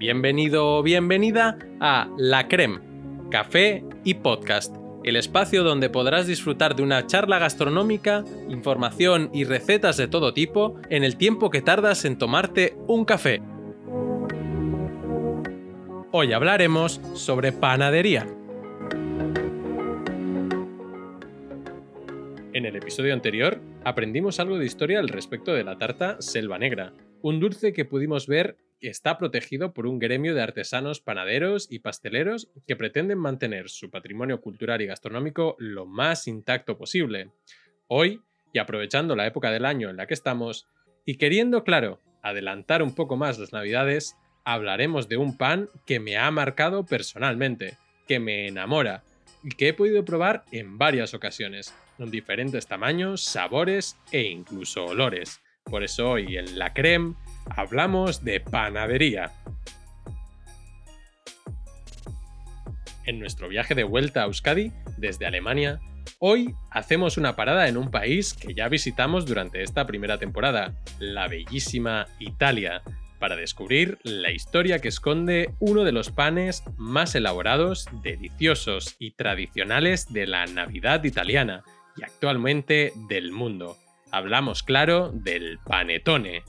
Bienvenido o bienvenida a La Creme, Café y Podcast, el espacio donde podrás disfrutar de una charla gastronómica, información y recetas de todo tipo en el tiempo que tardas en tomarte un café. Hoy hablaremos sobre panadería. En el episodio anterior aprendimos algo de historia al respecto de la tarta Selva Negra, un dulce que pudimos ver está protegido por un gremio de artesanos panaderos y pasteleros que pretenden mantener su patrimonio cultural y gastronómico lo más intacto posible. Hoy, y aprovechando la época del año en la que estamos, y queriendo, claro, adelantar un poco más las navidades, hablaremos de un pan que me ha marcado personalmente, que me enamora, y que he podido probar en varias ocasiones, con diferentes tamaños, sabores e incluso olores. Por eso hoy en La Creme hablamos de panadería. En nuestro viaje de vuelta a Euskadi, desde Alemania, hoy hacemos una parada en un país que ya visitamos durante esta primera temporada, la bellísima Italia, para descubrir la historia que esconde uno de los panes más elaborados, deliciosos y tradicionales de la Navidad italiana y actualmente del mundo. Hablamos, claro, del panetone.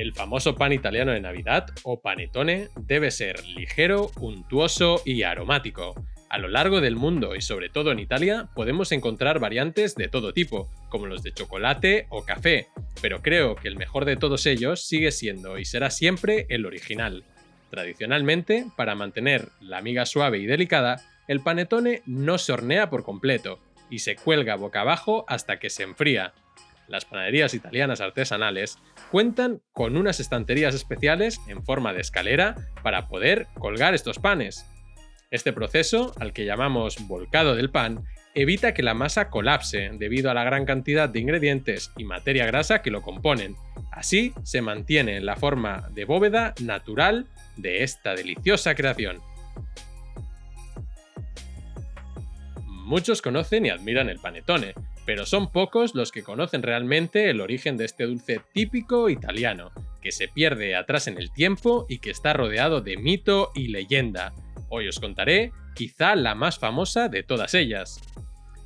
El famoso pan italiano de Navidad, o panetone, debe ser ligero, untuoso y aromático. A lo largo del mundo y sobre todo en Italia podemos encontrar variantes de todo tipo, como los de chocolate o café, pero creo que el mejor de todos ellos sigue siendo y será siempre el original. Tradicionalmente, para mantener la miga suave y delicada, el panetone no se hornea por completo y se cuelga boca abajo hasta que se enfría, las panaderías italianas artesanales cuentan con unas estanterías especiales en forma de escalera para poder colgar estos panes. Este proceso, al que llamamos volcado del pan, evita que la masa colapse debido a la gran cantidad de ingredientes y materia grasa que lo componen. Así se mantiene la forma de bóveda natural de esta deliciosa creación. Muchos conocen y admiran el panetone, pero son pocos los que conocen realmente el origen de este dulce típico italiano, que se pierde atrás en el tiempo y que está rodeado de mito y leyenda. Hoy os contaré quizá la más famosa de todas ellas.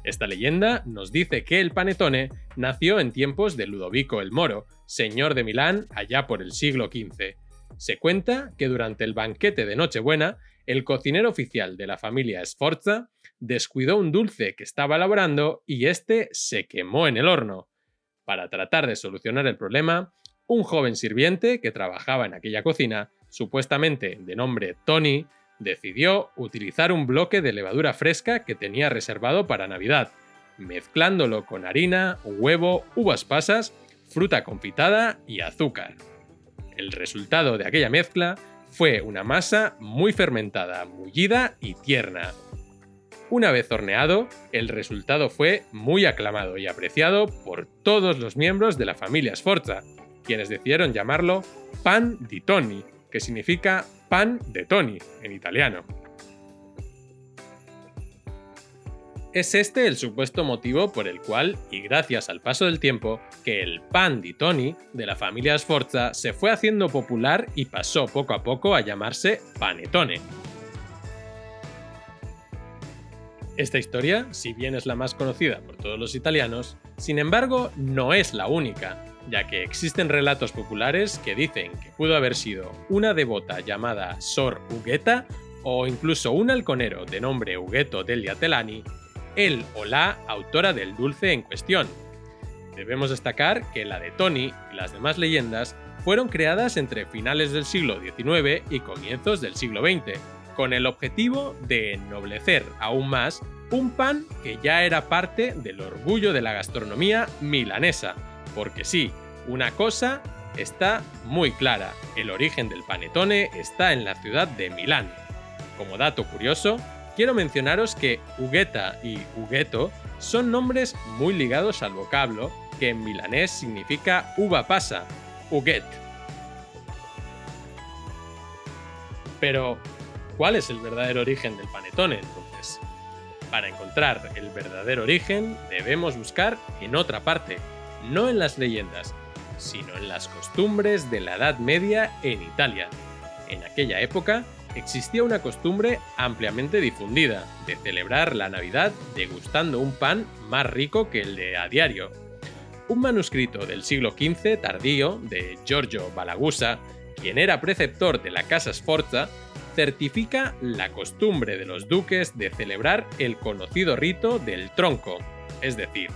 Esta leyenda nos dice que el panetone nació en tiempos de Ludovico el Moro, señor de Milán allá por el siglo XV. Se cuenta que durante el banquete de Nochebuena, el cocinero oficial de la familia Sforza descuidó un dulce que estaba elaborando y este se quemó en el horno. Para tratar de solucionar el problema, un joven sirviente que trabajaba en aquella cocina, supuestamente de nombre Tony, decidió utilizar un bloque de levadura fresca que tenía reservado para Navidad, mezclándolo con harina, huevo, uvas pasas, fruta confitada y azúcar. El resultado de aquella mezcla fue una masa muy fermentada, mullida y tierna, una vez horneado, el resultado fue muy aclamado y apreciado por todos los miembros de la familia Sforza, quienes decidieron llamarlo pan di Tony, que significa pan de Tony en italiano. Es este el supuesto motivo por el cual, y gracias al paso del tiempo, que el pan di Tony de la familia Sforza se fue haciendo popular y pasó poco a poco a llamarse panetone, Esta historia, si bien es la más conocida por todos los italianos, sin embargo no es la única, ya que existen relatos populares que dicen que pudo haber sido una devota llamada Sor Ugetta o incluso un halconero de nombre Ughetto degli Atelani, él o la autora del dulce en cuestión. Debemos destacar que la de Tony y las demás leyendas fueron creadas entre finales del siglo XIX y comienzos del siglo XX, con el objetivo de ennoblecer aún más un pan que ya era parte del orgullo de la gastronomía milanesa. Porque sí, una cosa está muy clara, el origen del panetone está en la ciudad de Milán. Como dato curioso, quiero mencionaros que Ugetta y Ughetto son nombres muy ligados al vocablo que en milanés significa uva pasa, Uget. Pero, ¿Cuál es el verdadero origen del panetone entonces? Para encontrar el verdadero origen debemos buscar en otra parte, no en las leyendas, sino en las costumbres de la Edad Media en Italia. En aquella época existía una costumbre ampliamente difundida de celebrar la Navidad degustando un pan más rico que el de a diario. Un manuscrito del siglo XV tardío de Giorgio Balagusa, quien era preceptor de la Casa Sforza, certifica la costumbre de los duques de celebrar el conocido rito del tronco, es decir,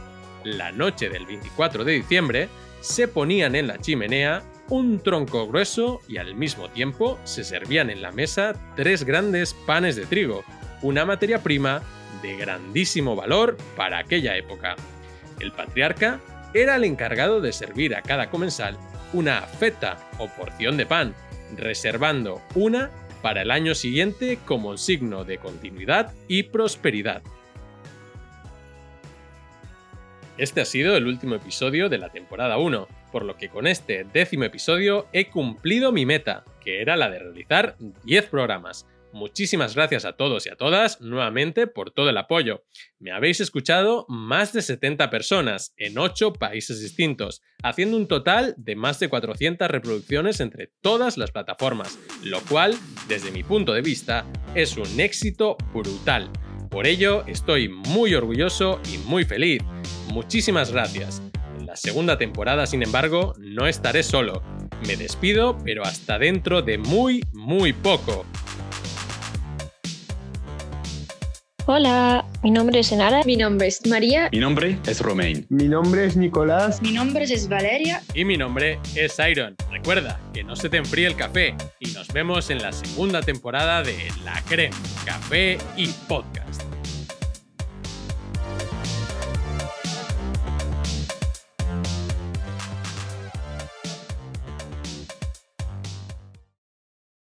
la noche del 24 de diciembre se ponían en la chimenea un tronco grueso y al mismo tiempo se servían en la mesa tres grandes panes de trigo, una materia prima de grandísimo valor para aquella época. El patriarca era el encargado de servir a cada comensal una feta o porción de pan, reservando una para el año siguiente como signo de continuidad y prosperidad. Este ha sido el último episodio de la temporada 1, por lo que con este décimo episodio he cumplido mi meta, que era la de realizar 10 programas. Muchísimas gracias a todos y a todas nuevamente por todo el apoyo. Me habéis escuchado más de 70 personas en 8 países distintos, haciendo un total de más de 400 reproducciones entre todas las plataformas, lo cual, desde mi punto de vista, es un éxito brutal. Por ello, estoy muy orgulloso y muy feliz. Muchísimas gracias. La segunda temporada, sin embargo, no estaré solo. Me despido, pero hasta dentro de muy, muy poco. Hola, mi nombre es Enara. Mi nombre es María. Mi nombre es Romain. Mi nombre es Nicolás. Mi nombre es Valeria. Y mi nombre es Iron. Recuerda que no se te enfríe el café y nos vemos en la segunda temporada de La Creme, Café y Podcast.